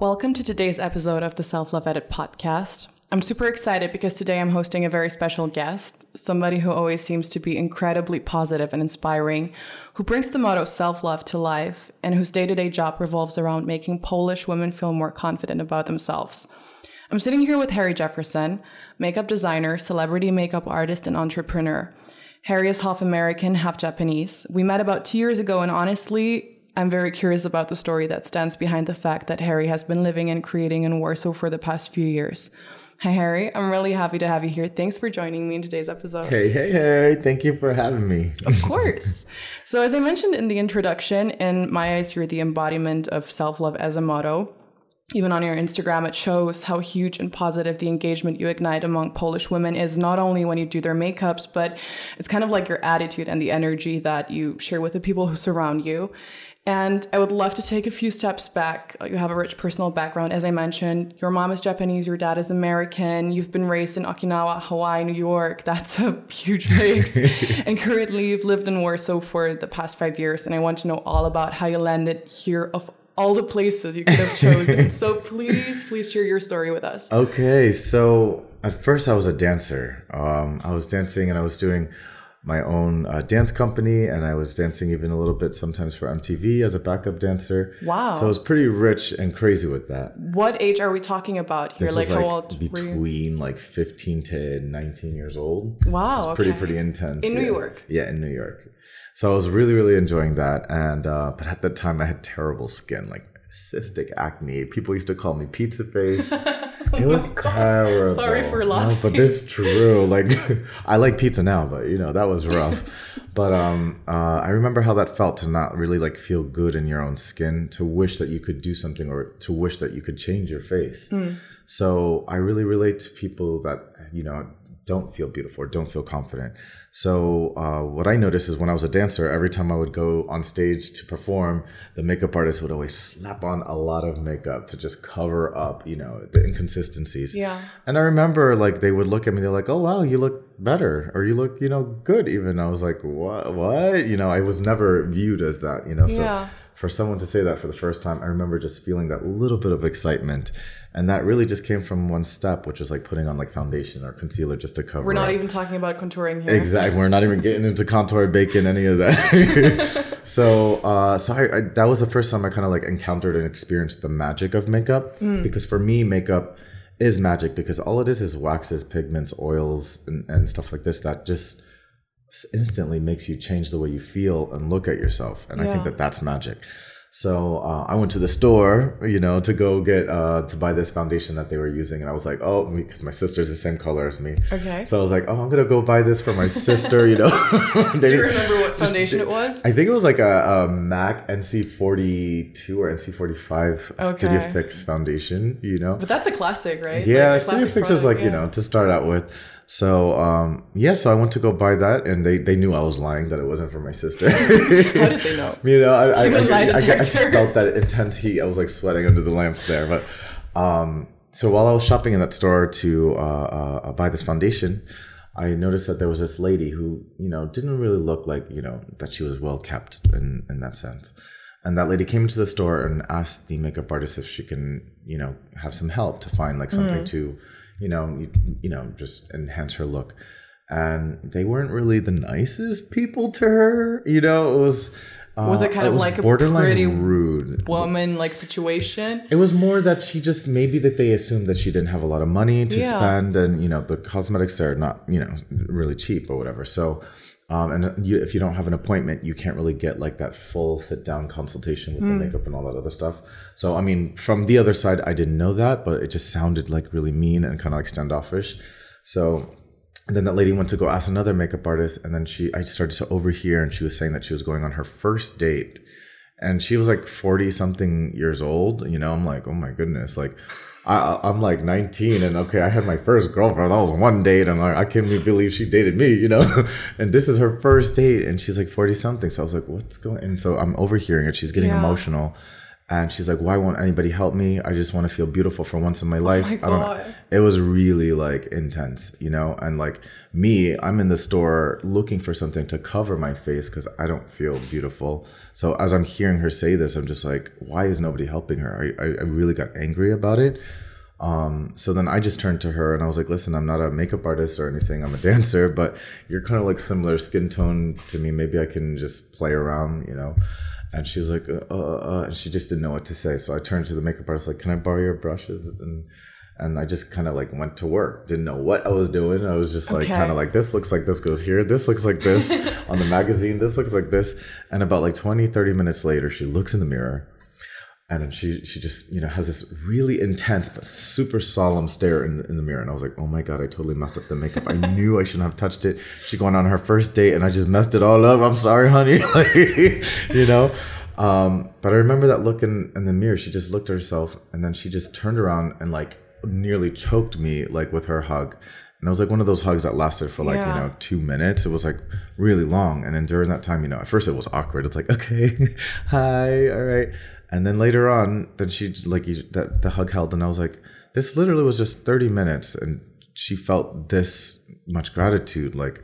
Welcome to today's episode of the Self Love Edit podcast. I'm super excited because today I'm hosting a very special guest, somebody who always seems to be incredibly positive and inspiring, who brings the motto self love to life, and whose day to day job revolves around making Polish women feel more confident about themselves. I'm sitting here with Harry Jefferson, makeup designer, celebrity makeup artist, and entrepreneur. Harry is half American, half Japanese. We met about two years ago, and honestly, I'm very curious about the story that stands behind the fact that Harry has been living and creating in Warsaw for the past few years. Hi, Harry. I'm really happy to have you here. Thanks for joining me in today's episode. Hey, hey, hey. Thank you for having me. Of course. so, as I mentioned in the introduction, in my eyes, you're the embodiment of self love as a motto. Even on your Instagram, it shows how huge and positive the engagement you ignite among Polish women is, not only when you do their makeups, but it's kind of like your attitude and the energy that you share with the people who surround you. And I would love to take a few steps back. You have a rich personal background. As I mentioned, your mom is Japanese, your dad is American. You've been raised in Okinawa, Hawaii, New York. That's a huge mix. and currently, you've lived in Warsaw for the past five years. And I want to know all about how you landed here of all the places you could have chosen. so please, please share your story with us. Okay. So at first, I was a dancer. Um, I was dancing and I was doing my own uh, dance company and I was dancing even a little bit sometimes for MTV as a backup dancer. Wow. So I was pretty rich and crazy with that. What age are we talking about here? This like, was how like old were you? between like 15 to 19 years old. Wow. It's pretty, okay. pretty intense. In New. York? Yeah, in New York. So I was really, really enjoying that. And, uh, but at that time I had terrible skin, like cystic acne. People used to call me pizza face. It was terrible. Sorry for No, laughing. but it's true. Like I like pizza now, but you know that was rough. but um, uh, I remember how that felt to not really like feel good in your own skin, to wish that you could do something, or to wish that you could change your face. Hmm. So I really relate to people that you know don't feel beautiful or don't feel confident. So uh, what I noticed is when I was a dancer, every time I would go on stage to perform, the makeup artist would always slap on a lot of makeup to just cover up, you know, the inconsistencies. Yeah. And I remember like they would look at me, they're like, "Oh wow, you look better," or "You look, you know, good." Even I was like, "What? What?" You know, I was never viewed as that. You know, so Yeah. for someone to say that for the first time, I remember just feeling that little bit of excitement. And that really just came from one step, which is like putting on like foundation or concealer just to cover. We're not up. even talking about contouring here. Exactly. We're not even getting into contour, baking, any of that. so, uh, so I, I, that was the first time I kind of like encountered and experienced the magic of makeup. Because for me, makeup is magic because all it is is waxes, pigments, oils, and, and stuff like this that just instantly makes you change the way you feel and look at yourself. And I think that that's magic. So uh, I went to the store, you know, to go get uh, to buy this foundation that they were using, and I was like, oh, because my sister's the same color as me. Okay. So I was like, oh, I'm gonna go buy this for my sister, you know. Do you remember what foundation it was? I think it was like a, a MAC NC42 or NC45 Studio Fix foundation, you know. But that's a classic, right? Yeah, Like Studio Fix is product, like, you know, to start out with. So um yeah, so I went to go buy that and they, they knew I was lying that it wasn't for my sister. How did they know? You know, I, I, I, I, I just felt that intense heat. I was like sweating under the lamps there. But um, so while I was shopping in that store to uh, uh, buy this foundation, I noticed that there was this lady who, you know, didn't really look like, you know, that she was well kept in, in that sense. And that lady came into the store and asked the makeup artist if she can, you know, have some help to find like something to, you know, you, you know, just enhance her look. And they weren't really the nicest people to her. You know, it was. Uh, Was it kind of like a borderline pretty rude? Woman like situation. It was more that she just maybe that they assumed that she didn't have a lot of money to Yeah. spend, and you know the cosmetics are not you know really cheap or whatever. So, um, and you, if you don't have an appointment, you can't really get like that full sit down consultation with the makeup and all that other stuff. So, I mean, from the other side, I didn't know that, but it just sounded like really mean and kind of like standoffish. So. Then that lady went to go ask another makeup artist, and then she, I started to overhear, and she was saying that she was going on her first date, and she was like 40 something years old you know? I'm like oh my goodness. Like I, I- i'm like 19 and okay i had my first girlfriend. That was one date and like, i can't even believe she dated me you know? And this is her first date and she's like 40 something so i was like what's going and so i'm overhearing it. She's getting Yeah. emotional and she's like, "Why won't anybody help me? I just want to feel beautiful for once in my life." Oh my I don't know. God. It was really like intense, you know. And like me, I'm in the store looking for something to cover my face because I don't feel beautiful. So as I'm hearing her say this, I'm just like, "Why is nobody helping her?" I I, I really got angry about it. Um, so then I just turned to her and I was like, listen, I'm not a makeup artist or anything. I'm a dancer, but you're kind of like similar skin tone to me. Maybe I can just play around, you know? And she was like, uh, uh, uh, and she just didn't know what to say. So I turned to the makeup artist, like, can I borrow your brushes? And, and I just kind of like went to work. Didn't know what I was doing. I was just like, Okay. kind of like, this looks like this goes here. This looks like this on the magazine. This looks like this. And about like 20, 30 minutes later, she looks in the mirror and then she she just you know has this really intense but super solemn stare in the, in the mirror and i was like oh my god i totally messed up the makeup i knew i shouldn't have touched it she's going on her first date and i just messed it all up i'm sorry honey like, you know um, but i remember that look in, in the mirror she just looked at herself and then she just turned around and like nearly choked me like with her hug and it was like one of those hugs that lasted for like Yeah. you know two minutes. It was like really long. And then during that time, you know, at first it was awkward. It's like, okay, hi, all right. And then later on, then she like that the hug held, and I was like, this literally was just thirty minutes, and she felt this much gratitude, like.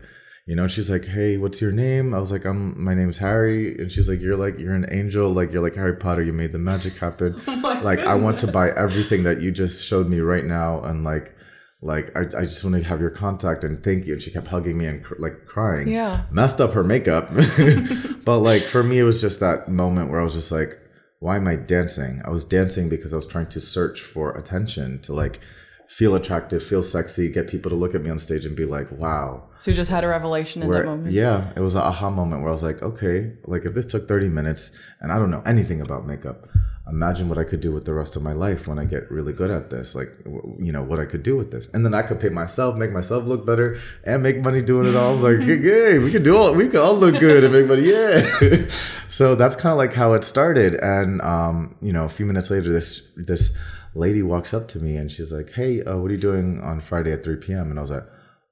You know, she's like, "Hey, what's your name?" I was like, "I'm my name's Harry," and she's like, "You're like you're an angel, like you're like Harry Potter. You made the magic happen. Oh like I want to buy everything that you just showed me right now, and like, like I, I just want to have your contact and thank you." And she kept hugging me and cr- like crying. Yeah. messed up her makeup, but like for me, it was just that moment where I was just like, "Why am I dancing?" I was dancing because I was trying to search for attention to like feel attractive, feel sexy, get people to look at me on stage and be like, "Wow." So you just had a revelation in Where, that moment. yeah, it was an aha moment where I was like, okay, like if this took 30 minutes and I don't know anything about makeup, imagine what I could do with the rest of my life when I get really good at this. Like, you know, what I could do with this. And then I could pay myself, make myself look better, and make money doing it all. I was like, yeah, yeah, we could do all, we could all look good and make money. Yeah. so that's kind of like how it started. And, um, you know, a few minutes later, this, this lady walks up to me and she's like, hey, uh, what are you doing on Friday at 3 p.m.? And I was like,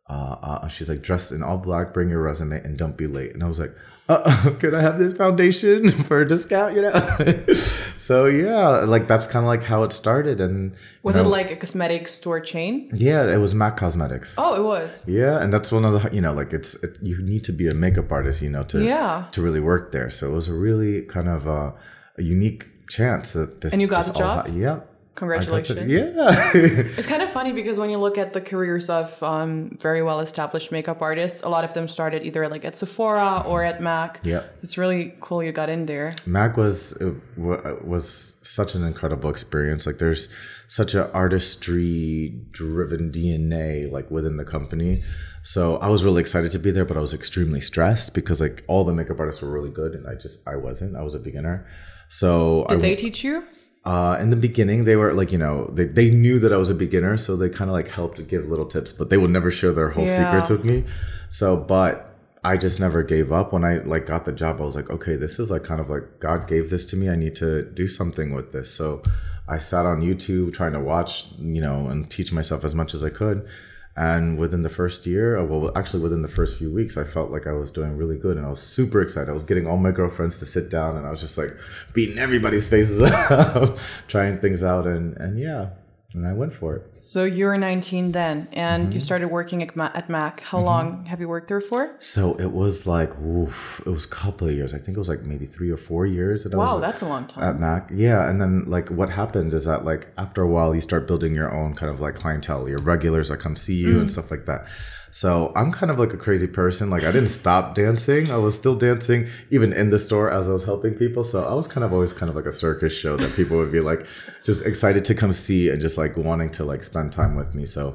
uh, uh, she's like dressed in all black. Bring your resume and don't be late. And I was like, uh, "Can I have this foundation for a discount?" You know. so yeah, like that's kind of like how it started. And Was know, it like a cosmetic store chain? Yeah, it was MAC Cosmetics. Oh, it was. Yeah, and that's one of the you know like it's it, you need to be a makeup artist, you know, to Yeah. to really work there. So it was a really kind of uh, a unique chance that this And you got the job? ha- yeah. Congratulations. I yeah. It's kind of funny because when you look at the careers of um, very well established makeup artists, a lot of them started either like at Sephora or at MAC. Yeah. It's really cool you got in there. Mac was it was such an incredible experience. Like there's such a artistry driven DNA like within the company. So I was really excited to be there, but I was extremely stressed because like all the makeup artists were really good and I just I wasn't. I was a beginner. So I Did they teach you? Uh, in the beginning, they were like, you know, they, they knew that I was a beginner, so they kind of like helped give little tips, but they would never share their whole Yeah. secrets with me. So, but I just never gave up. When I like got the job, I was like, okay, this is like kind of like God gave this to me. I need to do something with this. So I sat on YouTube trying to watch, you know, and teach myself as much as I could. And within the first year, uh, well, actually within the first few weeks, I felt like I was doing really good, and I was super excited. I was getting all my girlfriends to sit down, and I was just like beating everybody's faces up, trying things out, and and yeah, and I went for it. So you were 19 then, and Mm-hmm. you started working at, Ma- at MAC. How long have you worked there for? So it was like, oof, it was a couple of years. I think it was like maybe three or four years that I Wow, that's a long time. at Mac. Yeah, and then like what happened is that like after a while you start building your own kind of like clientele, your regulars that come see you and stuff like that. So I'm kind of like a crazy person. Like I didn't stop dancing. I was still dancing even in the store as I was helping people. So I was kind of always kind of like a circus show that people would be like just excited to come see and just like wanting to like spend time with me. So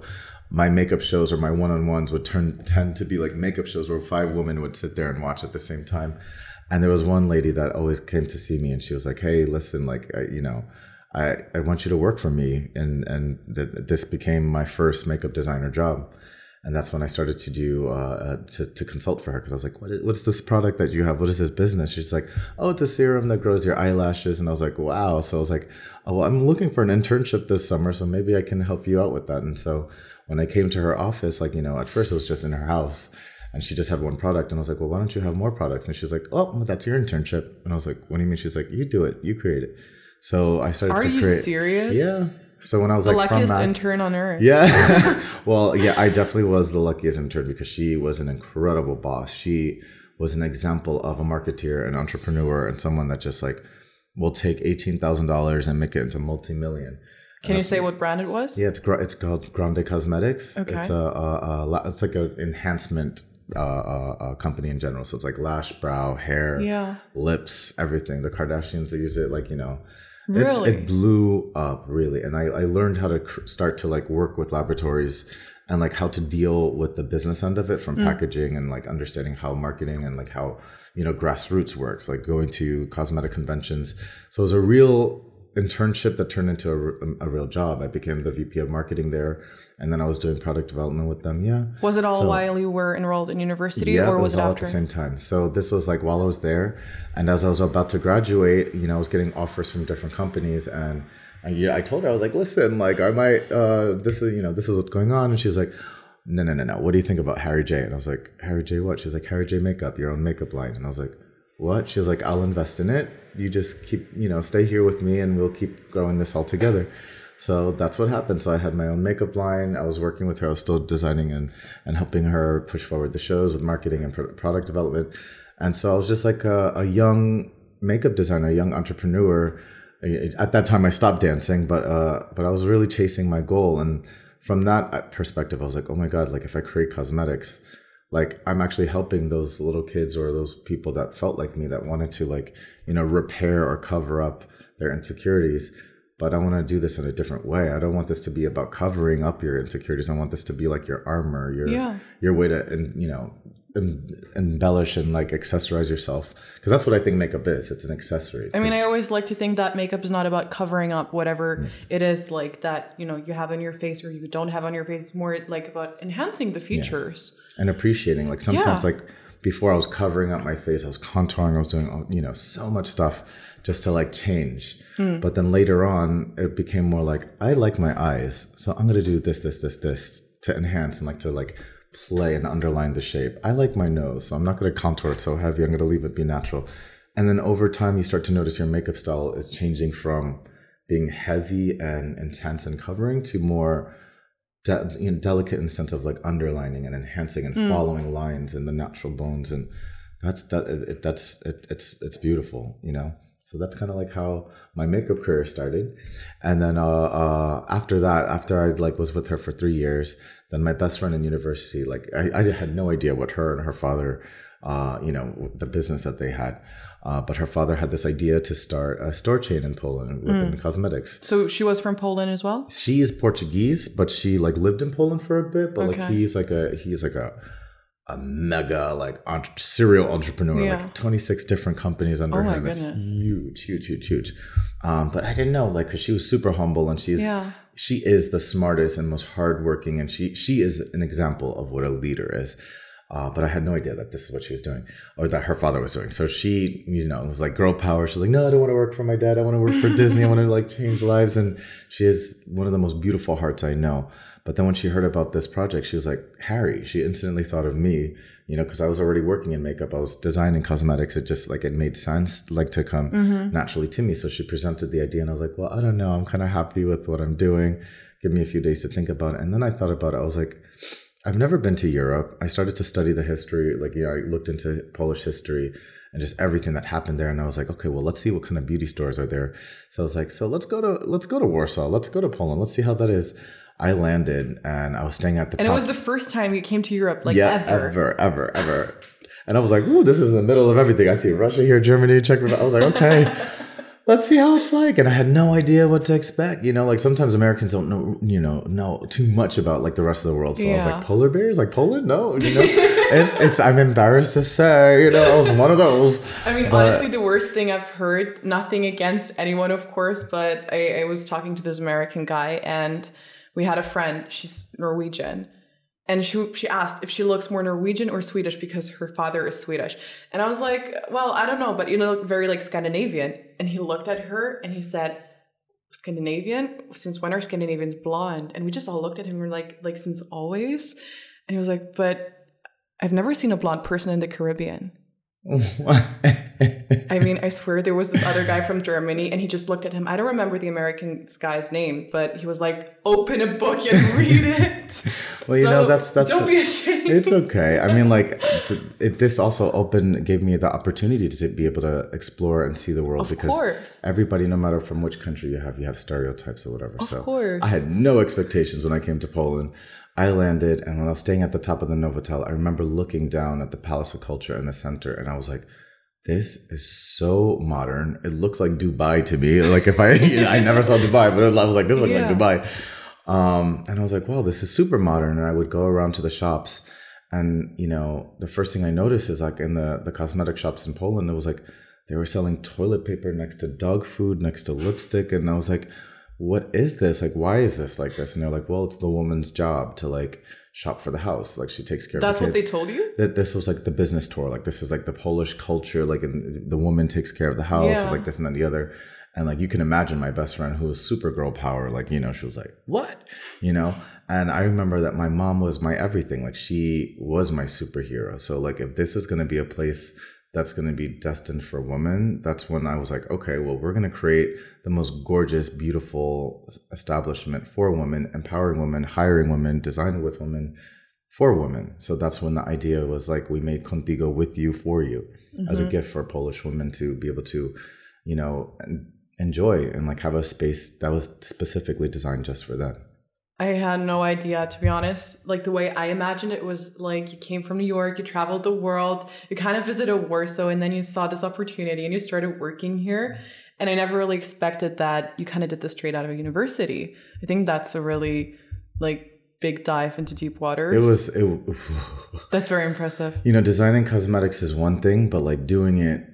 my makeup shows or my one-on-ones would turn tend to be like makeup shows where five women would sit there and watch at the same time. And there was one lady that always came to see me and she was like, "Hey, listen, like I, you know, I, I want you to work for me." And and th- this became my first makeup designer job. And that's when I started to do uh, uh, to, to consult for her because I was like, what is, "What's this product that you have? What is this business?" She's like, "Oh, it's a serum that grows your eyelashes." And I was like, "Wow!" So I was like, "Oh, well, I'm looking for an internship this summer, so maybe I can help you out with that." And so when I came to her office, like you know, at first it was just in her house, and she just had one product, and I was like, "Well, why don't you have more products?" And she's like, "Oh, well, that's your internship." And I was like, "What do you mean?" She's like, "You do it. You create it." So I started Are to you create. serious? Yeah. So when I was The like luckiest intern on earth. yeah. well, yeah, I definitely was the luckiest intern because she was an incredible boss. She was an example of a marketeer, an entrepreneur, and someone that just like will take eighteen thousand dollars and make it into multi million. Can you say what brand it was? Yeah, it's it's called Grande Cosmetics. Okay. It's a, a, a it's like an enhancement uh, uh, uh, company in general. So it's like lash, brow, hair, Yeah. lips, everything. The Kardashians they use it like you know. Really? It's, it blew up really, and I, I learned how to cr- start to like work with laboratories and like how to deal with the business end of it Mm. from packaging and like understanding how marketing and like how you know grassroots works, like going to cosmetic conventions. So it was a real internship that turned into a real job. I became the VP of marketing there, and then I was doing product development with them. Yeah, Was it all So- while you were enrolled in university, yeah, or it was, it all after? at the same time. So this was like while I was there, and as I was about to graduate, you know, I was getting offers from different companies, and I, yeah, I told her I was like, listen, like I might, uh, this is you know, this is what's going on, and she was like. No, no, no, no. What do you think about Harry J? And I was like, Harry J, what? She was like, Harry J makeup, your own makeup line. And I was like, what? She was like, I'll invest in it. You just keep, you know, stay here with me and we'll keep growing this all together. So that's what happened. So I had my own makeup line. I was working with her. I was still designing and, and helping her push forward the shows with marketing and product development. And so I was just like a, a young makeup designer, a young entrepreneur. At that time, I stopped dancing, but uh, but I was really chasing my goal. And from that perspective, I was like, oh my god, like if I create cosmetics, like i'm actually helping those little kids or those people that felt like me that wanted to like you know repair or cover up their insecurities. But i want to do this in a different way. I don't want this to be about covering up your insecurities. I want this to be like your armor your Yeah. your way to and you know em- embellish and like accessorize yourself. Because that's what i think makeup is. It's an accessory. I mean, I always like to think that makeup is not about covering up whatever it is like that you know you have on your face or you don't have on your face. It's more like about enhancing the features. And appreciating like sometimes Yeah. like before i was covering up my face i was contouring i was doing all, you know so much stuff just to like change Hmm. but then later on it became more like i like my eyes so i'm going to do this this this this to enhance and like to like play and underline the shape i like my nose so i'm not going to contour it so heavy i'm going to leave it be natural and then over time you start to notice your makeup style is changing from being heavy and intense and covering to more de- you know, delicate in the sense of like underlining and enhancing and following lines and the natural bones and that's that it- that's it, it's it's beautiful you know? So that's kind of like how my makeup career started. And then uh, uh after that after i like was with her for three years then my best friend in university like i, I had no idea what her and her father uh you know the business that they had uh, but her father had this idea to start a store chain in Poland within cosmetics So she was from Poland as well. she is Portuguese, but she like lived in Poland for a bit. But like he's like a he's like a a mega like entre- serial entrepreneur, Yeah. like twenty six different companies under Oh him. It's huge, huge, huge, huge. Um, but I didn't know like because she was super humble and she's Yeah. she is the smartest and most hardworking, and she she is an example of what a leader is. Uh, but I had no idea that this is what she was doing or that her father was doing. So she, you know, was like girl power. She's like, no, I don't want to work for my dad. I want to work for Disney. I want to like change lives. And she is one of the most beautiful hearts I know. But then when she heard about this project, she was like, Harry, she instantly thought of me, you know, because I was already working in makeup. I was designing cosmetics. It just like, it made sense like to come naturally to me. So she presented the idea and I was like, well, I don't know. I'm kind of happy with what I'm doing. Give me a few days to think about it. And then I thought about it. I was like, I've never been to Europe. I started to study the history, like you know, I looked into Polish history and just everything that happened there. And I was like, okay, well, let's see what kind of beauty stores are there. So I was like, so let's go to let's go to Warsaw. Let's go to Poland. Let's see how that is. I landed and I was staying at the And top. it was the first time you came to Europe, like yeah, ever. ever, ever, ever. And I was like, ooh, this is in the middle of everything. I see Russia here, Germany, Czech Republic. I was like, okay. Let's see how it's like, and I had no idea what to expect. You know, like sometimes Americans don't know, you know, know too much about like the rest of the world. So I was like, polar bears, like Poland, no, you know, it's, it's. I'm embarrassed to say, you know, I was one of those. I mean, But- honestly, the worst thing I've heard, nothing against anyone, of course, but I, I was talking to this American guy and we had a friend, she's Norwegian. And she, she asked if she looks more Norwegian or Swedish because her father is Swedish. And I was like, well, I don't know, but you look very like Scandinavian. And he looked at her and he said, Scandinavian? Since when are Scandinavians blonde? And we just all looked at him and were like, like since always? And he was like, but I've never seen a blonde person in the Caribbean. I mean, I swear there was this other guy from Germany and he just looked at him. I don't remember the American guy's name, but he was like, open a book and read it. well, you know, that's that's don't be ashamed. It's okay. I mean, like it, this also opened gave me the opportunity to be able to explore and see the world Of because course. everybody, no matter from which country you have, you have stereotypes or whatever. so course. I had no expectations when I came to Poland. I landed, and when I was staying at the top of the Novotel, I remember looking down at the Palace of Culture in the center, and I was like, "This is so modern. It looks like Dubai to me. Like if I, you know, I never saw Dubai, but I was like, this looks Yeah. like Dubai." Um, and I was like, "Wow, this is super modern." And I would go around to the shops, and you know, the first thing I noticed is like in the the cosmetic shops in Poland, it was like they were selling toilet paper next to dog food, next to lipstick, and I was like, "What is this? Like, why is this like this?" And they're like, "Well, it's the woman's job to like shop for the house. Like, she takes care That's of the what they told you? that this was like the business tour. Like this is like the Polish culture. Like and the woman takes care of the house. Yeah. Like this and then the other. And like you can imagine my best friend who was super girl power. Like you know she was like what you know. And I remember that my mom was my everything. Like she was my superhero. So like if this is going to be a place that's going to be destined for women, that's when I was like, okay, well we're going to create the most gorgeous, beautiful establishment for women, empowering women, hiring women, designing with women for women. So that's when the idea was like we made Contigo with you for you as a mm-hmm. gift for Polish women to be able to, you know, enjoy and like have a space that was specifically designed just for them. I had no idea, to be honest. Like the way I imagined it was like you came from New York, you traveled the world, you kind of visited Warsaw, and then you saw this opportunity and you started working here. And I never really expected that you kind of did this straight out of a university. I think that's a really like big dive into deep waters. It was it that's very impressive. you know, designing cosmetics is one thing, but like doing it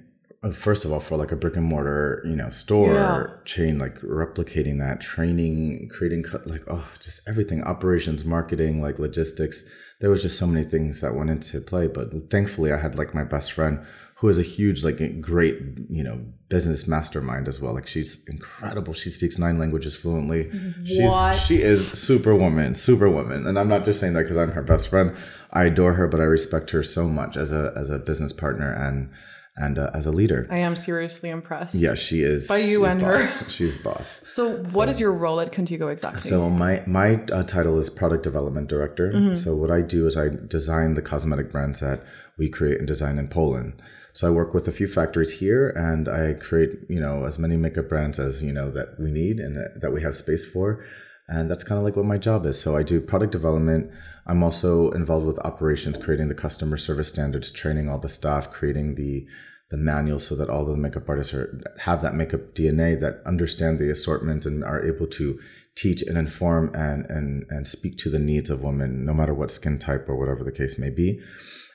Uh, first of all for like a brick and mortar, you know, store Yeah. chain like replicating that, training, creating like oh, just everything, operations, marketing, like logistics. There was just so many things that went into play, but thankfully I had like my best friend who is a huge like great, you know, business mastermind as well. Like she's incredible. She speaks nine languages fluently. Mm-hmm. She's What? she is superwoman, superwoman. And I'm not just saying that because I'm her best friend. I adore her, but I respect her so much as a as a business partner and and uh, as a leader. I am seriously impressed. Yeah, she is. By you she's and her. boss. She's boss. So, what is your role at Contigo exactly? So my my uh, title is product development director. Mm-hmm. So what I do is I design the cosmetic brands that we create and design in Poland. So I work with a few factories here, and I create you know as many makeup brands as you know that we need and that we have space for, and that's kind of like what my job is. So I do product development. I'm also involved with operations, creating the customer service standards, training all the staff, creating the the manual so that all the makeup artists are have that makeup DNA that understand the assortment and are able to teach and inform and and and speak to the needs of women, no matter what skin type or whatever the case may be.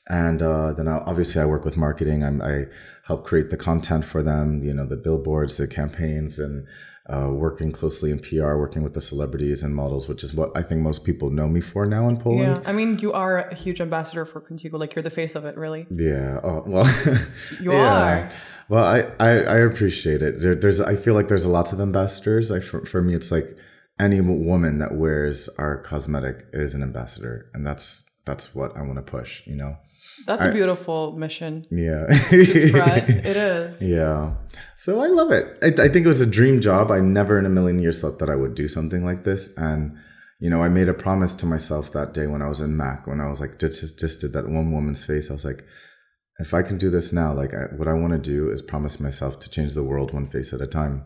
And uh, then I, obviously I work with marketing. I'm, I help create the content for them, you know, the billboards, the campaigns, and uh, working closely in PR, working with the celebrities and models, which is what I think most people know me for now in Poland. yeah, I mean, you are a huge ambassador for Contigo. Like, you're the face of it, really. Yeah. Oh well. You yeah. are. Well, I, I I appreciate it. There, there's I feel like there's a lots of ambassadors. I for, for me, it's like any woman that wears our cosmetic is an ambassador, and that's that's what I want to push. You know. That's a beautiful mission Yeah. it is. Yeah. So I love it. I, I think it was a dream job. I never in a million years thought that I would do something like this. And, you know, I made a promise to myself that day when I was in Mac, when I was like, just, just did that one woman's face. I was like, if I can do this now, like I, what I want to do is promise myself to change the world one face at a time.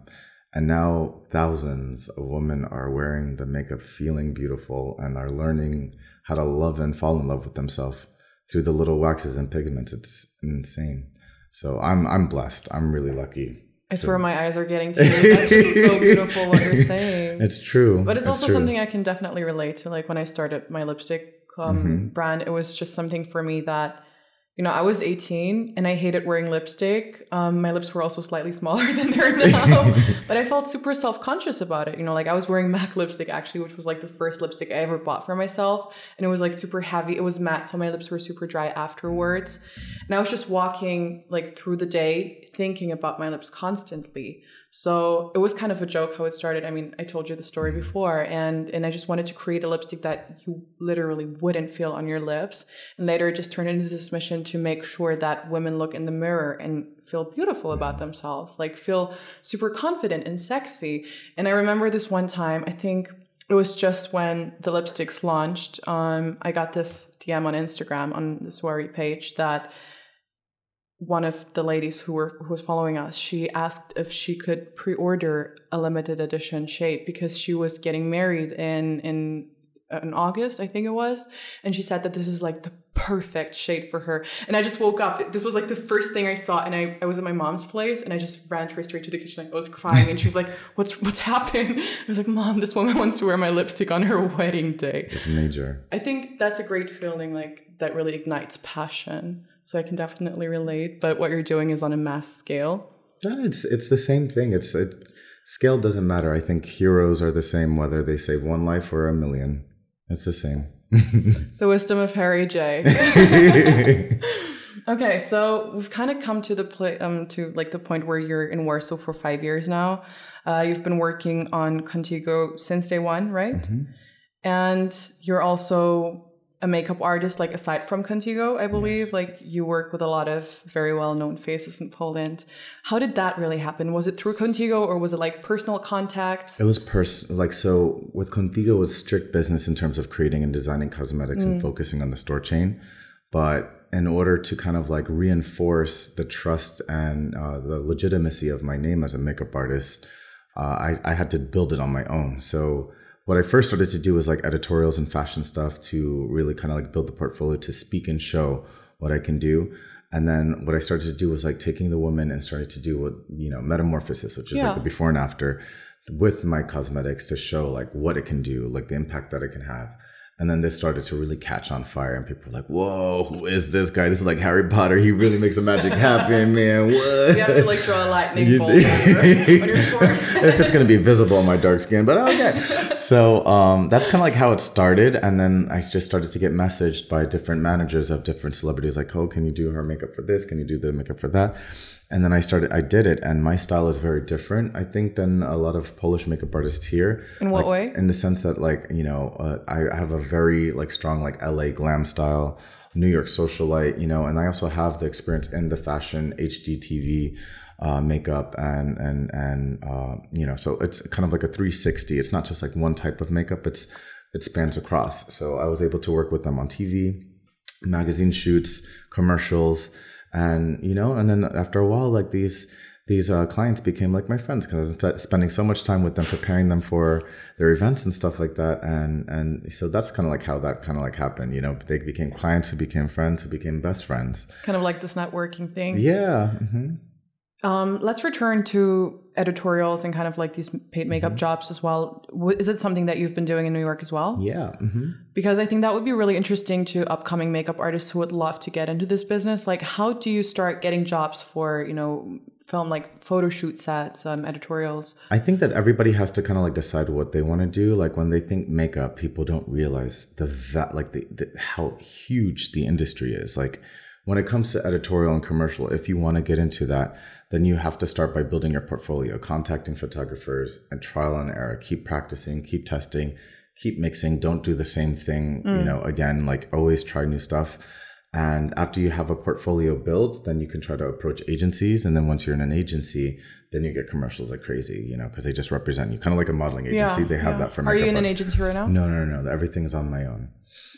And now thousands of women are wearing the makeup, feeling beautiful, and are learning how to love and fall in love with themselves through the little waxes and pigments. It's insane. So I'm I'm blessed. I'm really lucky. I swear my eyes are getting teary. That's just so beautiful what you're saying. It's true. But it's It's also true. something I can definitely relate to. Like when I started my lipstick um, Mm-hmm. brand, it was just something for me that, you know, I was 18 and I hated wearing lipstick. Um, my lips were also slightly smaller than they're now, but I felt super self conscious about it. You know, like I was wearing MAC lipstick actually, which was like the first lipstick I ever bought for myself. And it was like super heavy. It was matte, so my lips were super dry afterwards. And I was just walking like through the day thinking about my lips constantly. So it was kind of a joke how it started. I mean, I told you the story before, and and I just wanted to create a lipstick that you literally wouldn't feel on your lips. And later, it just turned into this mission to make sure that women look in the mirror and feel beautiful about themselves, like feel super confident and sexy. And I remember this one time, I think it was just when the lipsticks launched. Um, I got this DM on Instagram on the Soiree page that one of the ladies who were who was following us, she asked if she could pre-order a limited edition shade because she was getting married in in in August, I think it was, and she said that this is like the perfect shade for her. And I just woke up. This was like the first thing I saw, and I, I was at my mom's place, and I just ran to her straight to the kitchen. Like, I was crying, and she was like, "What's what's happened?" I was like, "Mom, this woman wants to wear my lipstick on her wedding day." It's major. I think that's a great feeling, like that really ignites passion. So I can definitely relate. But what you're doing is on a mass scale. No, it's it's the same thing. It's it, scale doesn't matter. I think heroes are the same whether they save one life or a million. It's the same. the wisdom of Harry J. okay, so we've kind of come to the play um to like the point where you're in Warsaw for five years now. Uh, you've been working on Contigo since day one, right? Mm-hmm. And you're also a makeup artist, like aside from Contigo, I believe. Yes. Like you work with a lot of very well known faces in Poland. How did that really happen? Was it through Contigo or was it like personal contacts? It was pers like so with Contigo it was strict business in terms of creating and designing cosmetics and focusing on the store chain. But in order to kind of like reinforce the trust and uh, the legitimacy of my name as a makeup artist, uh, I, I had to build it on my own. So what I first started to do was like editorials and fashion stuff to really kind of like build the portfolio to speak and show what I can do. And then what I started to do was like taking the woman and starting to do what, you know, metamorphosis, which is Yeah. like the before and after with my cosmetics to show like what it can do, like the impact that it can have. And then this started to really catch on fire, and people were like, "Whoa, who is this guy? This is like Harry Potter. He really makes the magic happen, man. What?" You have to like draw a lightning You bolt do. on your, on your if it's going to be visible on my dark skin, but okay. So um, that's kind of like how it started, and then I just started to get messaged by different managers of different celebrities, like, "Oh, can you do her makeup for this? Can you do the makeup for that?" And then I started, I did it, and my style is very different, I think, than a lot of Polish makeup artists here. In what Like, way? In the sense that, like, you know, uh, I have a very like strong like LA glam style, New York socialite, you know, and I also have the experience in the fashion HDTV uh, makeup and and and uh, you know, so it's kind of like a 360. It's not just like one type of makeup. It's it spans across. So I was able to work with them on TV, magazine shoots, commercials, and you know, and then after a while, like these these uh, clients became like my friends because I was spending so much time with them, preparing them for their events and stuff like that, and and so that's kind of like how that kind of like happened. You know, they became clients who became friends who became best friends. kind of like this networking thing. Yeah. Mm-hmm. Um, let's return to editorials and kind of like these paid makeup Mm-hmm. jobs as well. Is it something that you've been doing in New York as well? Yeah. hmm Because I think that would be really interesting to upcoming makeup artists who would love to get into this business. Like, how do you start getting jobs for, you know, film like photo shoot sets, um, editorials? I think that everybody has to kind of like decide what they want to do. Like when they think makeup, people don't realize the va- like the, the how huge the industry is. Like when it comes to editorial and commercial, if you want to get into that, then you have to start by building your portfolio, contacting photographers, and trial and error. Keep practicing, keep testing, keep mixing. Don't do the same thing, you mm. know. Again, like always try new stuff. And after you have a portfolio built, then you can try to approach agencies. And then once you're in an agency, then you get commercials like crazy, you know, because they just represent you, kind of like a modeling agency. they have yeah. that for Are you in an agency right now? No, no, no, no. Everything is on my own.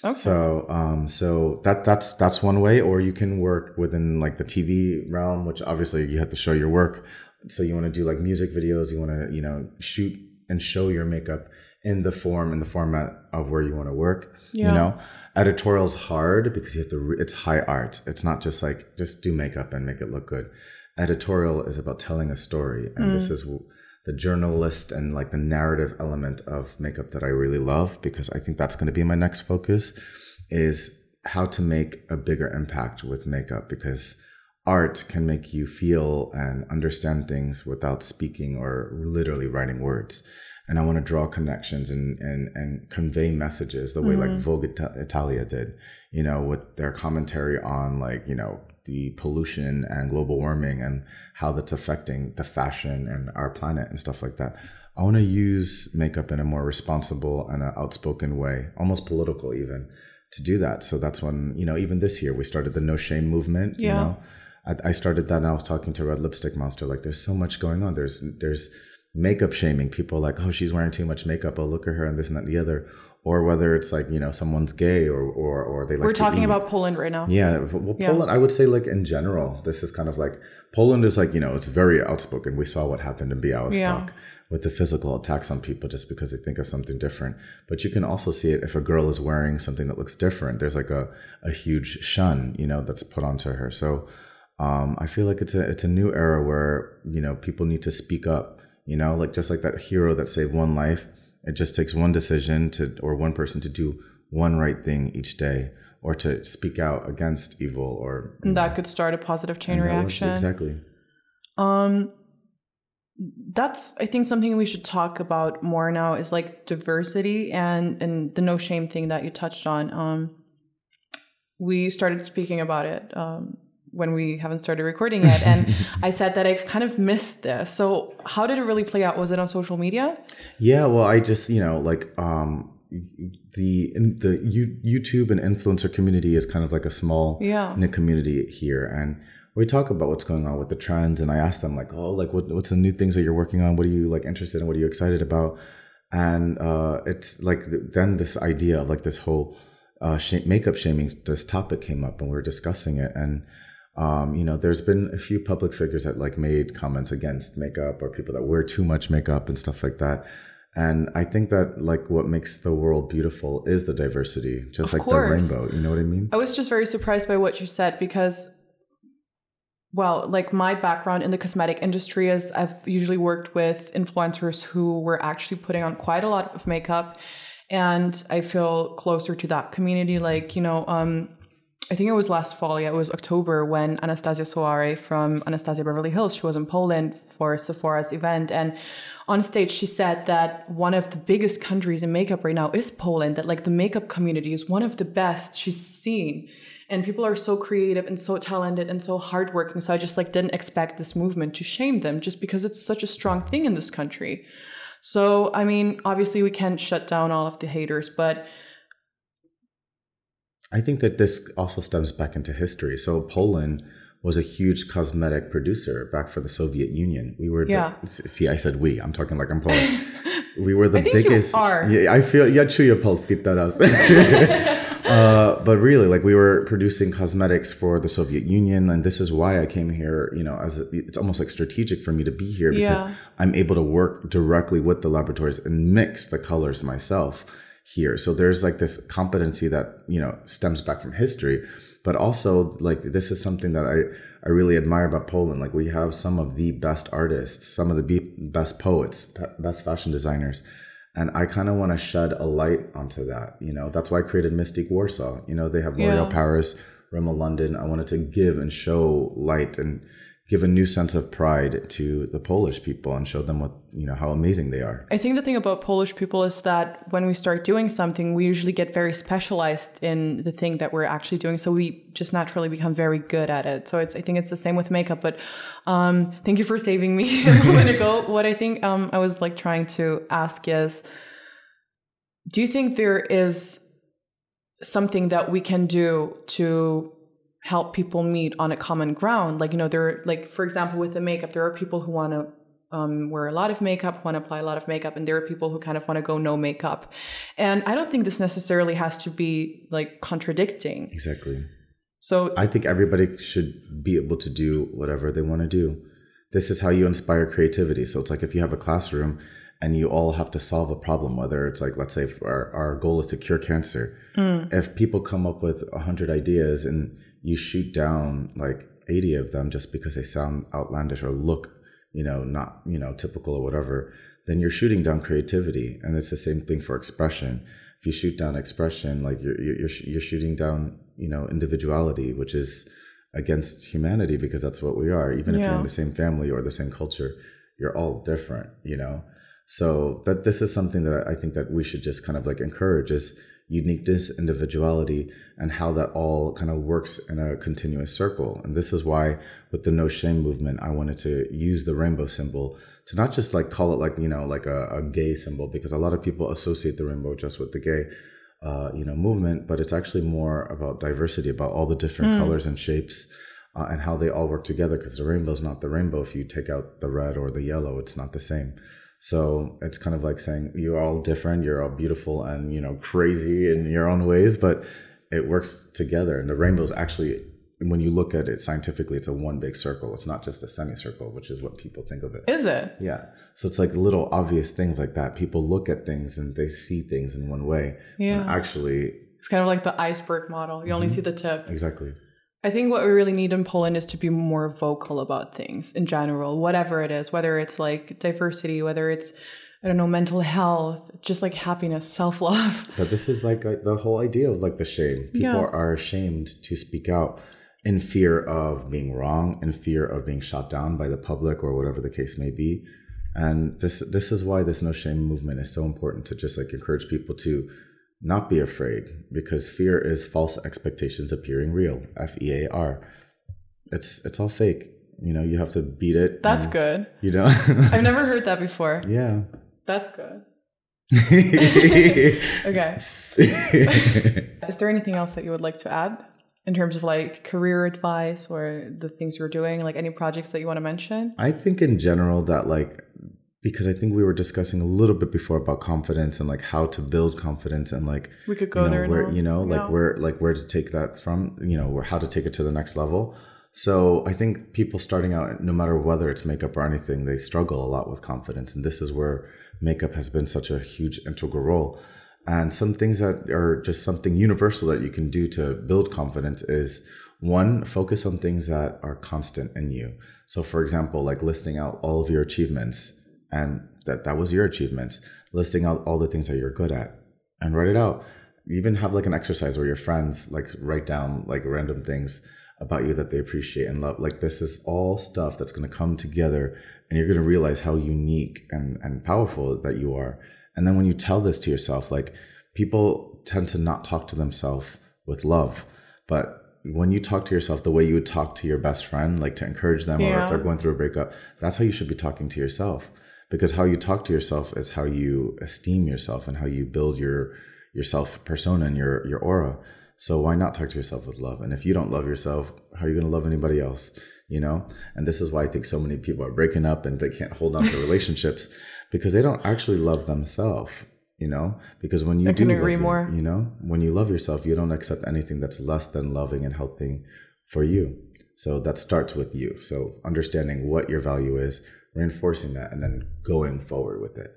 Okay. So, um, so that that's that's one way, or you can work within like the TV realm, which obviously you have to show your work. So you want to do like music videos, you want to you know shoot and show your makeup in the form in the format of where you want to work. Yeah. You know, editorial's hard because you have to. Re- it's high art. It's not just like just do makeup and make it look good. Editorial is about telling a story, and this mm. is the journalist and like the narrative element of makeup that I really love because I think that's going to be my next focus is how to make a bigger impact with makeup because art can make you feel and understand things without speaking or literally writing words. And I want to draw connections and and and convey messages the way like mm. Vogue Italia did, you know, with their commentary on like you know the pollution and global warming and how that's affecting the fashion and our planet and stuff like that. I want to use makeup in a more responsible and an outspoken way, almost political even, to do that. So that's when, you know, even this year we started the no shame movement. Yeah. You know, I, I started that and I was talking to Red Lipstick Monster. Like, there's so much going on. There's, there's makeup shaming. People like, oh, she's wearing too much makeup. Oh, look at her and this and that and the other. Or whether it's like, you know, someone's gay or, or, or they like We're talking eat. about Poland right now. Yeah, well, Yeah. Poland. I would say, like in general, this is kind of like Poland is like you know it's very outspoken. We saw what happened in Białystok Yeah. with the physical attacks on people just because they think of something different. But you can also see it if a girl is wearing something that looks different. There's like a a huge shun, you know, that's put onto her. So um, I feel like it's a it's a new era where you know people need to speak up. You know, like just like that hero that saved one life. It just takes one decision to or one person to do one right thing each day, or to speak out against evil, or And that could start a positive chain reaction. exactly. Um, that's I think something we should talk about more now is like diversity and and the no shame thing that you touched on. Um, we started speaking about it um, when we haven't started recording yet, and I said that I've kind of missed this. So how did it really play out? Was it on social media? Yeah, well, I just you know like um the in the you, YouTube and influencer community is kind of like a small Yeah. knit community here, and we talk about what's going on with the trends. And I ask them like, oh, like what what's the new things that you're working on? What are you like interested in? What are you excited about? And uh, it's like then this idea of like this whole uh, sh- makeup shaming this topic came up, and we were discussing it, and um, you know, there's been a few public figures that like made comments against makeup or people that wear too much makeup and stuff like that. And I think that like what makes the world beautiful is the diversity, just Of like course. the rainbow. You know what I mean? I was just very surprised by what you said because, well, like my background in the cosmetic industry is I've usually worked with influencers who were actually putting on quite a lot of makeup. And I feel closer to that community. Like, you know, um, I think it was last fall, yeah, it was October when Anastasia Soare from Anastasia Beverly Hills, she was in Poland for Sephora's event. And on stage, she said that one of the biggest countries in makeup right now is Poland, that like the makeup community is one of the best she's seen. And people are so creative and so talented and so hardworking. So I just like didn't expect this movement to shame them just because it's such a strong thing in this country. So, I mean, obviously we can't shut down all of the haters, but I think that this also stems back into history. So Poland was a huge cosmetic producer back for the Soviet Union. We were Yeah. the, see, I said we. I'm talking like I'm Polish. we were the I think you biggest. are. Yeah, I feel ja czuję polski teraz. uh, but really, like we were producing cosmetics for the Soviet Union, and this is why I came here. You know, as a, it's almost like strategic for me to be here because Yeah. I'm able to work directly with the laboratories and mix the colors myself here. So there's like this competency that, you know, stems back from history, but also like this is something that I, I really admire about Poland. Like we have some of the best artists, some of the be- best poets, best fashion designers. And I kind of want to shed a light onto that. You know, that's why I created Mystique Warsaw. You know, they have L'Oreal Yeah. Paris, Rimmel London. I wanted to give and show light and give a new sense of pride to the Polish people and show them what, you know, how amazing they are. I think the thing about Polish people is that when we start doing something, we usually get very specialized in the thing that we're actually doing. So we just naturally become very good at it. So it's I think it's the same with makeup. But um, thank you for saving me a moment ago. What I think um, I was like trying to ask is, do you think there is something that we can do to help people meet on a common ground like you know there are like for example with the makeup there are people who want to um, wear a lot of makeup want to apply a lot of makeup and there are people who kind of want to go no makeup and i don't think this necessarily has to be like contradicting Exactly. so I think everybody should be able to do whatever they want to do. This is how you inspire creativity. So it's like if you have a classroom and you all have to solve a problem, whether it's like, let's say our, our goal is to cure cancer. If people come up with 100 ideas and you shoot down like 80 of them just because they sound outlandish or look, you know, not, you know, typical or whatever, then you're shooting down creativity. And it's the same thing for expression. If you shoot down expression, like you're, you're, you're shooting down, you know, individuality, which is against humanity because that's what we are. Even if you're in the same family or the same culture, you're all different, you know? So that this is something that I think that we should just kind of like encourage is, uniqueness, individuality, and how that all kind of works in a continuous circle. And this is why, with the no shame movement, I wanted to use the rainbow symbol to not just like call it like, you know, like a, a gay symbol, because a lot of people associate the rainbow just with the gay. Uh, you know, movement, but it's actually more about diversity, about all the different mm. colors and shapes, uh, and how they all work together. Because the rainbow is not the rainbow if you take out the red or the yellow; it's not the same. So it's kind of like saying you're all different, you're all beautiful and you know crazy in your own ways, but it works together. And the rainbow is actually, when you look at it scientifically, it's a one big circle. It's not just a semicircle, which is what people think of it. Is it? Yeah. So it's like little obvious things like that. People look at things and they see things in one way. Yeah. actually, it's kind of like the iceberg model. You mm-hmm. only see the tip. Exactly. I think what we really need in Poland is to be more vocal about things in general, whatever it is, whether it's like diversity, whether it's I don't know, mental health, just like happiness, self love. But this is like a, the whole idea of like the shame. People yeah. are ashamed to speak out in fear of being wrong, in fear of being shot down by the public or whatever the case may be. And this this is why this no shame movement is so important to just like encourage people to not be afraid because fear is false expectations appearing real. F E A R. It's it's all fake. You know, you have to beat it. That's good. You know, I've never heard that before. Yeah. That's good. okay. Is there anything else that you would like to add in terms of like career advice or the things you're doing? Like any projects that you want to mention? I think in general that like because I think we were discussing a little bit before about confidence and like how to build confidence and like we could go you know, there where you know like where like where to take that from you know where how to take it to the next level. So I think people starting out, no matter whether it's makeup or anything, they struggle a lot with confidence, and this is where makeup has been such a huge integral role. And some things that are just something universal that you can do to build confidence is one, focus on things that are constant in you. So, for example, like listing out all of your achievements and that that was your achievements listing out all the things that you're good at and write it out. Even have like an exercise where your friends like write down like random things about you that they appreciate and love. Like this is all stuff that's going to come together and you're going to realize how unique and and powerful that you are. And then when you tell this to yourself like people tend to not talk to themselves with love but when you talk to yourself the way you would talk to your best friend like to encourage them yeah. or if they're going through a breakup that's how you should be talking to yourself because how you talk to yourself is how you esteem yourself and how you build your yourself persona and your your aura. So why not talk to yourself with love? And if you don't love yourself how are you going to love anybody else you know? And this is why i think so many people are breaking up and they can't hold on to relationships because they don't actually love themselves you know? Because when you I do agree more. you know? When you love yourself you don't accept anything that's less than loving and healthy for you. So that starts with you. So understanding what your value is reinforcing that and then going forward with it.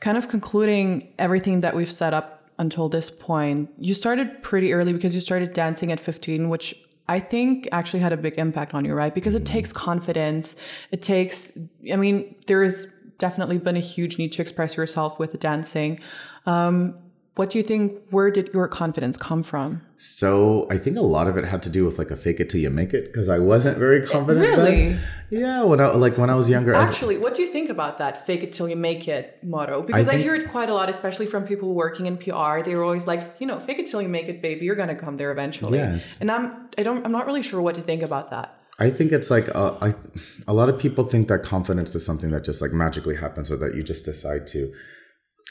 Kind of concluding everything that we've set up until this point, you started pretty early because you started dancing at 15, which I think actually had a big impact on you, right? Because mm-hmm. it takes confidence. It takes, I mean, there has definitely been a huge need to express yourself with dancing. Um, what do you think? Where did your confidence come from? So I think a lot of it had to do with like a fake it till you make it because I wasn't very confident. Really? Then. Yeah. When I like when I was younger. Actually, what do you think about that "fake it till you make it" motto? Because I, think, I hear it quite a lot, especially from people working in PR. They're always like, you know, "fake it till you make it, baby. You're gonna come there eventually." Yes. And I'm I don't I'm not really sure what to think about that. I think it's like uh, I, a lot of people think that confidence is something that just like magically happens or that you just decide to.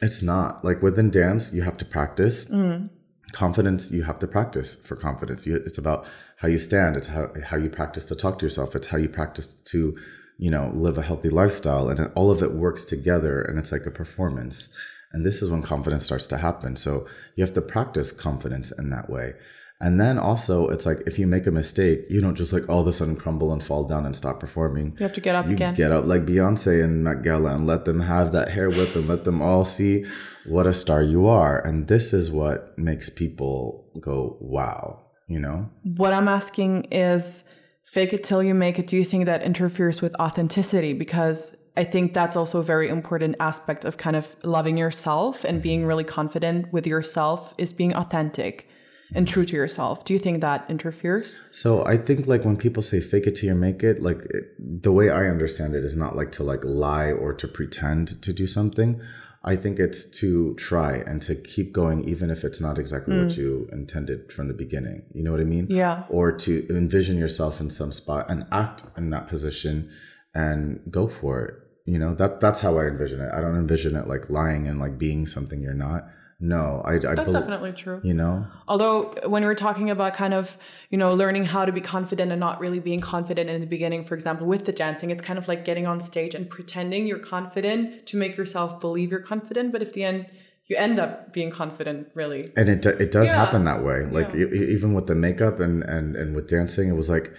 It's not like within dance, you have to practice. Mm. Confidence, you have to practice for confidence. You, it's about how you stand. It's how, how you practice to talk to yourself. It's how you practice to, you know, live a healthy lifestyle. And all of it works together and it's like a performance. And this is when confidence starts to happen. So you have to practice confidence in that way. And then also, it's like if you make a mistake, you don't just like all of a sudden crumble and fall down and stop performing. You have to get up you again. Get up like Beyonce and Met Gala and let them have that hair whip and let them all see what a star you are. And this is what makes people go, wow, you know? What I'm asking is fake it till you make it. Do you think that interferes with authenticity? Because I think that's also a very important aspect of kind of loving yourself and being really confident with yourself is being authentic and true to yourself. Do you think that interferes? So I think like when people say fake it till you make it, like it, the way I understand it is not like to like lie or to pretend to do something. I think it's to try and to keep going, even if it's not exactly what mm. you intended from the beginning. You know what I mean? Yeah. Or to envision yourself in some spot and act in that position and go for it. You know, that that's how I envision it. I don't envision it like lying and like being something you're not. No, I, I That's bel- definitely true. you know, Although when we're talking about kind of, you know, learning how to be confident and not really being confident in the beginning, for example, with the dancing, it's kind of like getting on stage and pretending you're confident to make yourself believe you're confident, but at the end you end up being confident really. and it it does Yeah. happen that way. Like e- even with the makeup and and and with dancing, it was like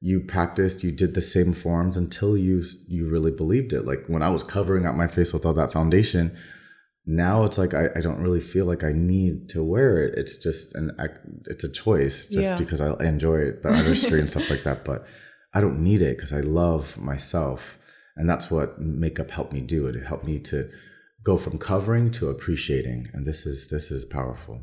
you practiced, you did the same forms until you you really believed it. Like when I was covering up my face with all that foundation, now it's like I, I don't really feel like I need to wear it. It's just an it's a choice just Yeah. because I enjoy the artistry and stuff like that. But I don't need it because I love myself, and that's what makeup helped me do. It helped me to go from covering to appreciating, and this is this is powerful.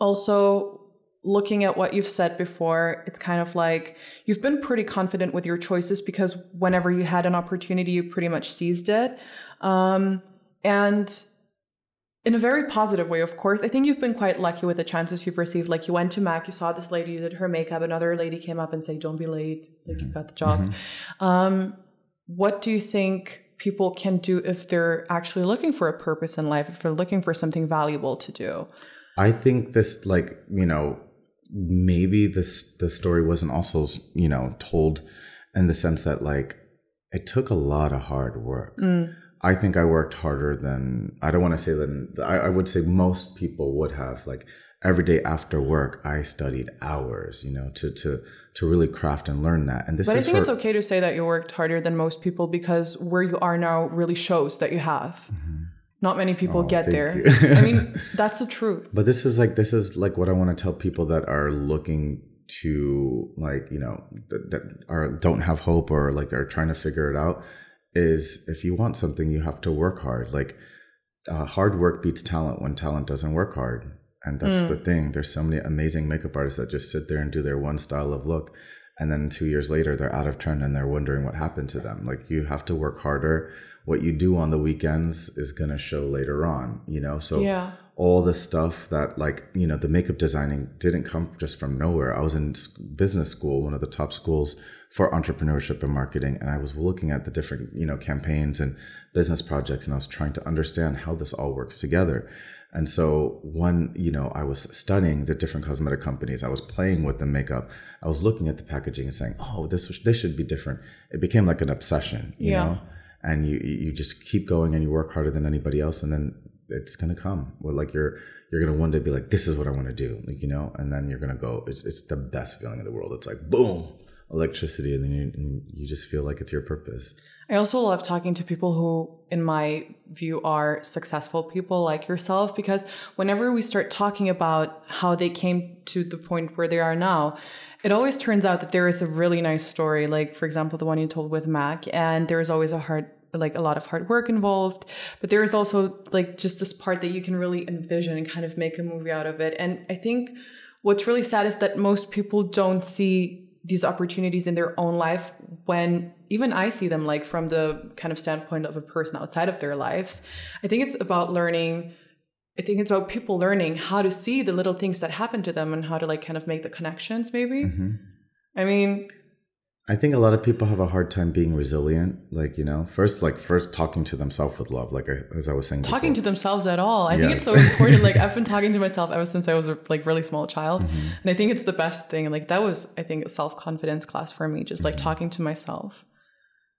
Also, looking at what you've said before, it's kind of like you've been pretty confident with your choices because whenever you had an opportunity, you pretty much seized it. Um, and in a very positive way, of course. I think you've been quite lucky with the chances you've received. Like you went to Mac, you saw this lady, you did her makeup, another lady came up and said, Don't be late, like you mm-hmm. got the job. Mm-hmm. Um, what do you think people can do if they're actually looking for a purpose in life, if they're looking for something valuable to do? I think this, like, you know, maybe this the story wasn't also, you know, told in the sense that like it took a lot of hard work. Mm. I think I worked harder than I don't want to say than I, I would say most people would have. Like every day after work, I studied hours, you know, to to to really craft and learn that. And this But I think for, it's okay to say that you worked harder than most people because where you are now really shows that you have. Mm-hmm. Not many people oh, get there. I mean, that's the truth. But this is like this is like what I want to tell people that are looking to like you know that, that are don't have hope or like they're trying to figure it out is if you want something you have to work hard. Like uh, hard work beats talent when talent doesn't work hard. And that's the thing. There's so many amazing makeup artists that just sit there and do their one style of look and then two years later they're out of trend and they're wondering what happened to them. Like you have to work harder. What you do on the weekends is going to show later on you know? So Yeah. all the stuff that like you know the makeup designing didn't come just from nowhere. I was in business school one of the top schools for entrepreneurship and marketing and i was looking at the different you know campaigns and business projects and i was trying to understand how this all works together. And so one you know i was studying the different cosmetic companies. I was playing with the makeup. I was looking at the packaging and saying oh this this should be different. It became like an obsession you Yeah. know? And you you just keep going and you work harder than anybody else and then it's gonna come. Well like you're you're gonna one day be like this is what i want to do like you know? And then you're gonna go it's, it's the best feeling in the world. It's like boom electricity and then you, and you just feel like it's your purpose I also love talking to people who, in my view, are successful people like yourself because whenever we start talking about how they came to the point where they are now, it always turns out that there is a really nice story. Like, for example, the one you told with Mac, and there is always a hard, like a lot of hard work involved. But there is also like just this part that you can really envision and kind of make a movie out of it. And I think what's really sad is that most people don't see these opportunities in their own life when even I see them like from the kind of standpoint of a person outside of their lives. I think it's about learning I think it's about people learning how to see the little things that happen to them and how to like kind of make the connections maybe. Mm-hmm. I mean, i think a lot of people have a hard time being resilient like you know first like first talking to themselves with love like I, as i was saying talking before. to themselves at all. I think it's so important. Like I've been talking to myself ever since I was a like really small child, Mm-hmm. and I think it's the best thing. Like that was I think a self confidence class for me, just Mm-hmm. like talking to myself,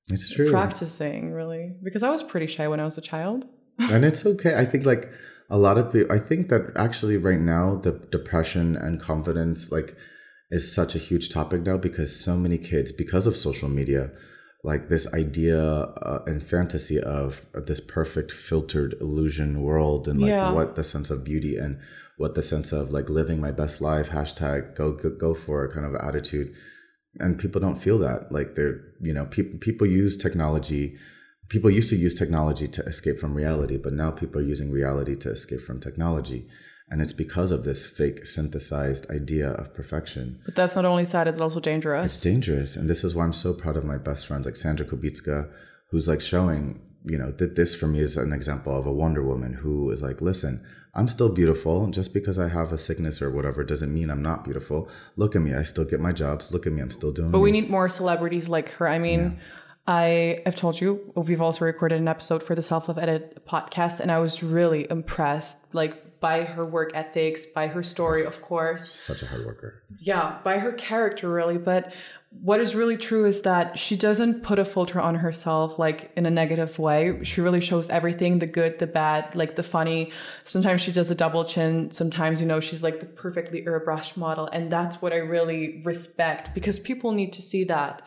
it's true practicing really because I was pretty shy when I was a child. and it's okay. I think like a lot of people. I think that actually right now the depression and confidence like is such a huge topic now because so many kids because of social media like this idea uh, and fantasy of, this perfect filtered illusion world and like Yeah. what the sense of beauty and what the sense of like living my best life hashtag go go, go for kind of attitude. And people don't feel that. Like they're you know people people use technology people used to use technology to escape from reality but now people are using reality to escape from technology and it's because of this fake synthesized idea of perfection But that's not only sad; it's also dangerous. it's dangerous. and this is why i'm so proud of my best friends like Sandra Kubicka who's like showing you know, th- this for me is an example of a Wonder Woman who is like, listen, I'm still beautiful. Just because I have a sickness or whatever doesn't mean I'm not beautiful. Look at me. I still get my jobs. Look at me. I'm still doing But we need more celebrities like her. I mean, yeah. I have told you we've also recorded an episode for the SELF LOVEdit podcast, and I was really impressed, like by her work ethics, by her story, of course. Such a hard worker. Yeah, by her character, really. But what is really true is that she doesn't put a filter on herself like in a negative way. She really shows everything the good, the bad, like the funny. Sometimes she does a double chin. Sometimes, you know, she's like the perfectly airbrushed model. And that's what I really respect because people need to see that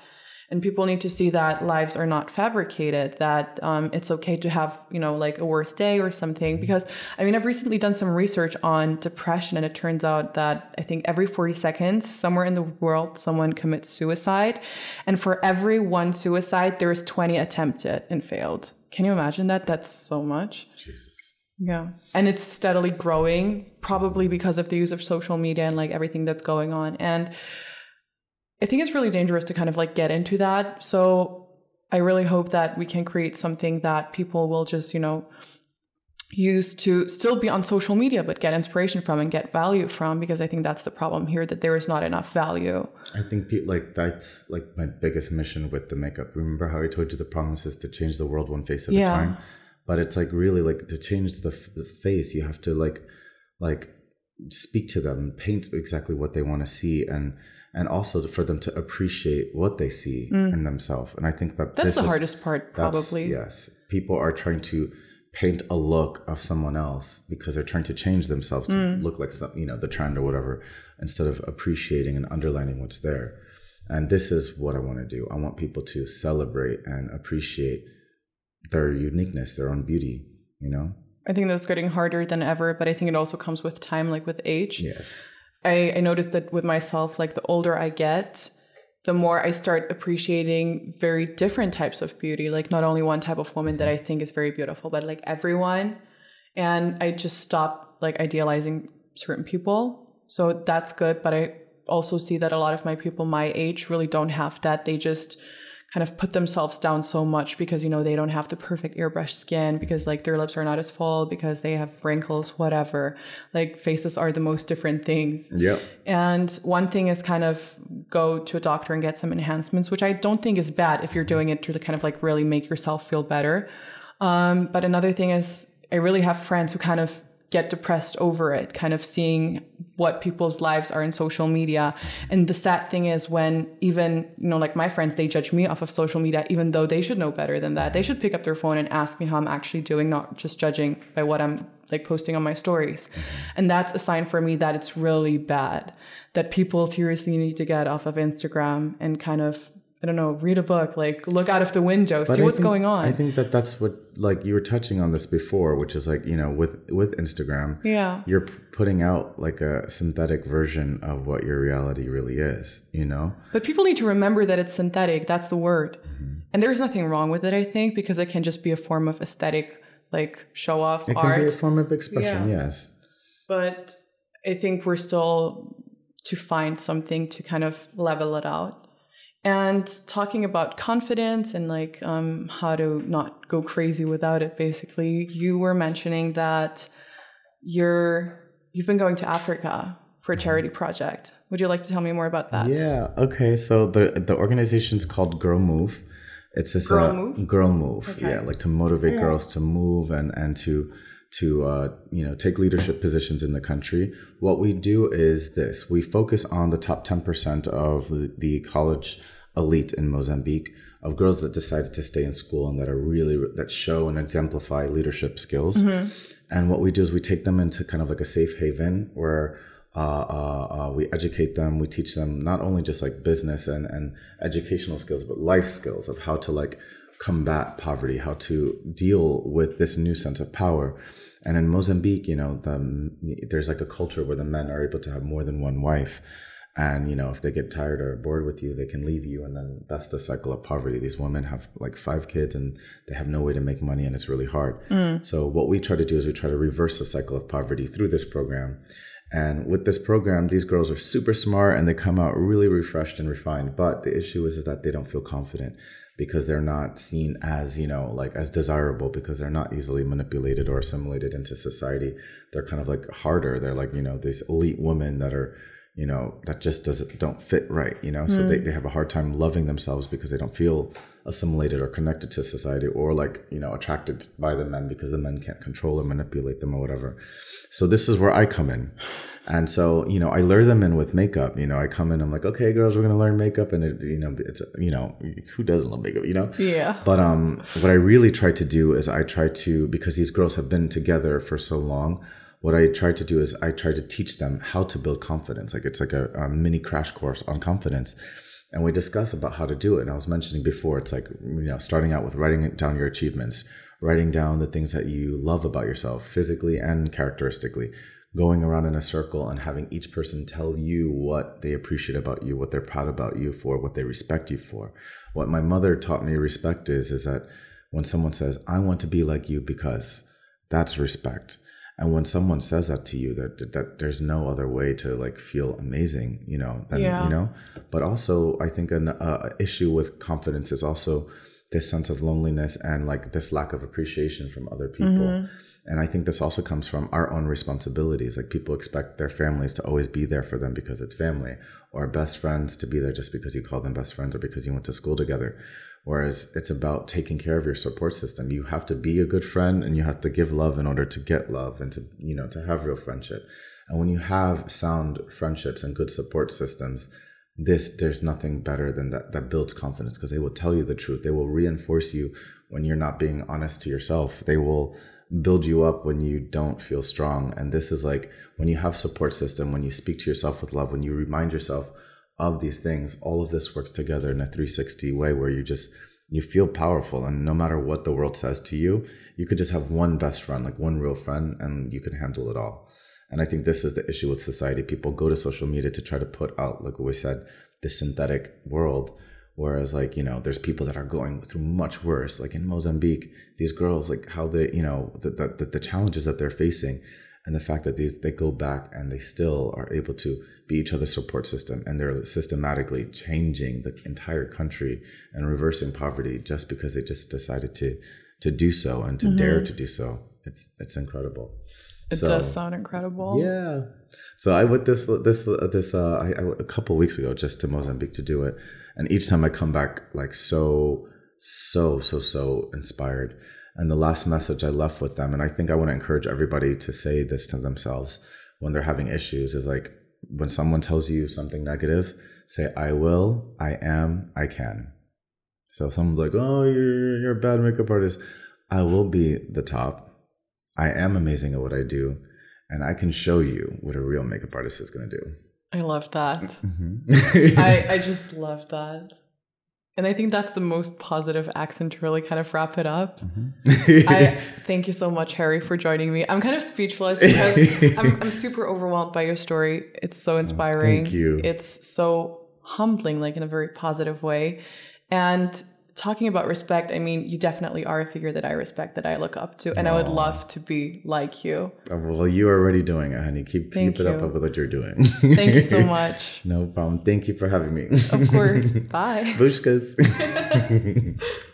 and people need to see that lives are not fabricated that um, it's okay to have you know like a worse day or something. Because i mean i've recently done some research on depression and it turns out that i think every 40 seconds somewhere in the world someone commits suicide. And for every one suicide there's 20 attempted and failed. Can you imagine that? That's so much. Jesus. Yeah. And it's steadily growing, probably because of the use of social media and like everything that's going on. And I think it's really dangerous to kind of like get into that. So I really hope that we can create something that people will just, you know, use to still be on social media but get inspiration from and get value from because I think that's the problem here that there is not enough value. I think like that's like my biggest mission with the makeup. Remember how I told you the promise is to change the world one face at yeah. a time? But it's like really like to change the, the face, you have to like like speak to them, paint exactly what they want to see and and also for them to appreciate what they see mm. in themselves. And I think that that's the is, hardest part, probably. Yes, people are trying to paint a look of someone else because they're trying to change themselves to mm. look like some, you know, the trend or whatever, instead of appreciating and underlining what's there. And this is what I want to do. I want people to celebrate and appreciate their uniqueness, their own beauty. You know. I think that's getting harder than ever, but I think it also comes with time, like with age. Yes I, I noticed that with myself, like the older I get, the more I start appreciating very different types of beauty. Like not only one type of woman that I think is very beautiful, but like everyone. And I just stop like idealizing certain people. So that's good. But I also see that a lot of my people my age really don't have that. They just kind of put themselves down so much because you know they don't have the perfect airbrush skin because like their lips are not as full because they have wrinkles whatever. Like faces are the most different things. Yeah and one thing is kind of go to a doctor and get some enhancements which i don't think is bad if you're doing it to kind of like really make yourself feel better. Um, but another thing is i really have friends who kind of get depressed over it, kind of seeing what people's lives are in social media. And the sad thing is when even, you know, like my friends, they judge me off of social media, even though they should know better than that. They should pick up their phone and ask me how I'm actually doing, not just judging by what I'm like posting on my stories. And that's a sign for me that it's really bad, that people seriously need to get off of Instagram and kind of I don't know, read a book, like look out of the window, but see I what's think, going on. I think that that's what like you were touching on this before, which is like, you know, with with Instagram, yeah. You're putting out like a synthetic version of what your reality really is, you know? But people need to remember that it's synthetic, that's the word. Mm-hmm. And there's nothing wrong with it, I think, because it can just be a form of aesthetic like show off it art. can be a form of expression, yeah. yes. But I think we're still to find something to kind of level it out and talking about confidence and like um, how to not go crazy without it basically you were mentioning that you're you've been going to africa for a charity project. Would you like to tell me more about that? Yeah okay so the the organization's called girl move. It's this girl uh, move? Girl move okay. yeah like to motivate yeah. girls to move and and to to uh, you know take leadership positions in the country. What we do is this. We focus on the top 10% of the, the college elite in mozambique of girls that decided to stay in school and that are really that show and exemplify leadership skills mm-hmm. and what we do is we take them into kind of like a safe haven where uh, uh, uh, we educate them we teach them not only just like business and, and educational skills but life skills of how to like combat poverty how to deal with this new sense of power and in Mozambique, you know, the, there's like a culture where the men are able to have more than one wife. And, you know, if they get tired or bored with you, they can leave you. And then that's the cycle of poverty. These women have like five kids and they have no way to make money and it's really hard. Mm. So, what we try to do is we try to reverse the cycle of poverty through this program. And with this program, these girls are super smart and they come out really refreshed and refined. But the issue is, is that they don't feel confident because they're not seen as, you know, like as desirable because they're not easily manipulated or assimilated into society. They're kind of like harder. They're like, you know, these elite women that are, you know, that just doesn't don't fit right, you know? So they, they have a hard time loving themselves because they don't feel assimilated or connected to society or like, you know, attracted by the men because the men can't control or manipulate them or whatever. So this is where I come in. And so, you know, I lure them in with makeup. You know, I come in, I'm like, okay, girls, we're gonna learn makeup, and it, you know, it's you know, who doesn't love makeup, you know? Yeah. But um, what I really try to do is I try to because these girls have been together for so long. What I try to do is I try to teach them how to build confidence. Like it's like a, a mini crash course on confidence, and we discuss about how to do it. And I was mentioning before, it's like you know, starting out with writing down your achievements, writing down the things that you love about yourself, physically and characteristically going around in a circle and having each person tell you what they appreciate about you, what they're proud about you for, what they respect you for. What my mother taught me respect is is that when someone says, "I want to be like you because," that's respect. And when someone says that to you, that that there's no other way to like feel amazing, you know, than, Yeah. you know. But also, I think an uh, issue with confidence is also this sense of loneliness and like this lack of appreciation from other people. And I think this also comes from our own responsibilities. Like people expect their families to always be there for them because it's family, or best friends to be there just because you call them best friends or because you went to school together. Whereas it's about taking care of your support system. You have to be a good friend and you have to give love in order to get love and to, you know, to have real friendship. And when you have sound friendships and good support systems, this there's nothing better than that that builds confidence because they will tell you the truth. They will reinforce you when you're not being honest to yourself. They will build you up when you don't feel strong. And this is like when you have support system, when you speak to yourself with love, when you remind yourself of these things, all of this works together in a 360 way where you just you feel powerful and no matter what the world says to you, you could just have one best friend, like one real friend, and you can handle it all. And I think this is the issue with society. People go to social media to try to put out, like we said, this synthetic world. Whereas, like, you know, there's people that are going through much worse. Like in Mozambique, these girls, like how they, you know, the, the, the challenges that they're facing and the fact that these they go back and they still are able to be each other's support system and they're systematically changing the entire country and reversing poverty just because they just decided to to do so and to dare to do so. It's it's incredible. It So- does sound incredible. yeah. So I went this this this uh, I, I, a couple weeks ago just to Mozambique to do it, and each time I come back like so so so so inspired. And the last message I left with them, and I think I want to encourage everybody to say this to themselves when they're having issues, is like when someone tells you something negative, say I will, I am, I can. So if someone's like, "Oh, you're you're a bad makeup artist," I will be the top. I am amazing at what I do, and I can show you what a real makeup artist is going to do. I love that. Mm-hmm. I, I just love that. And I think that's the most positive accent to really kind of wrap it up. Mm-hmm. I thank you so much, Harry, for joining me. I'm kind of speechless because I'm, I'm super overwhelmed by your story. It's so inspiring. Oh, thank you. It's so humbling, like in a very positive way. And talking about respect, I mean, you definitely are a figure that I respect, that I look up to, and I would love to be like you. Oh, well, you are already doing it, honey. Keep Thank keep it up you. with what you're doing. Thank you so much. no problem. Thank you for having me. Of course. Bye. Bushkas.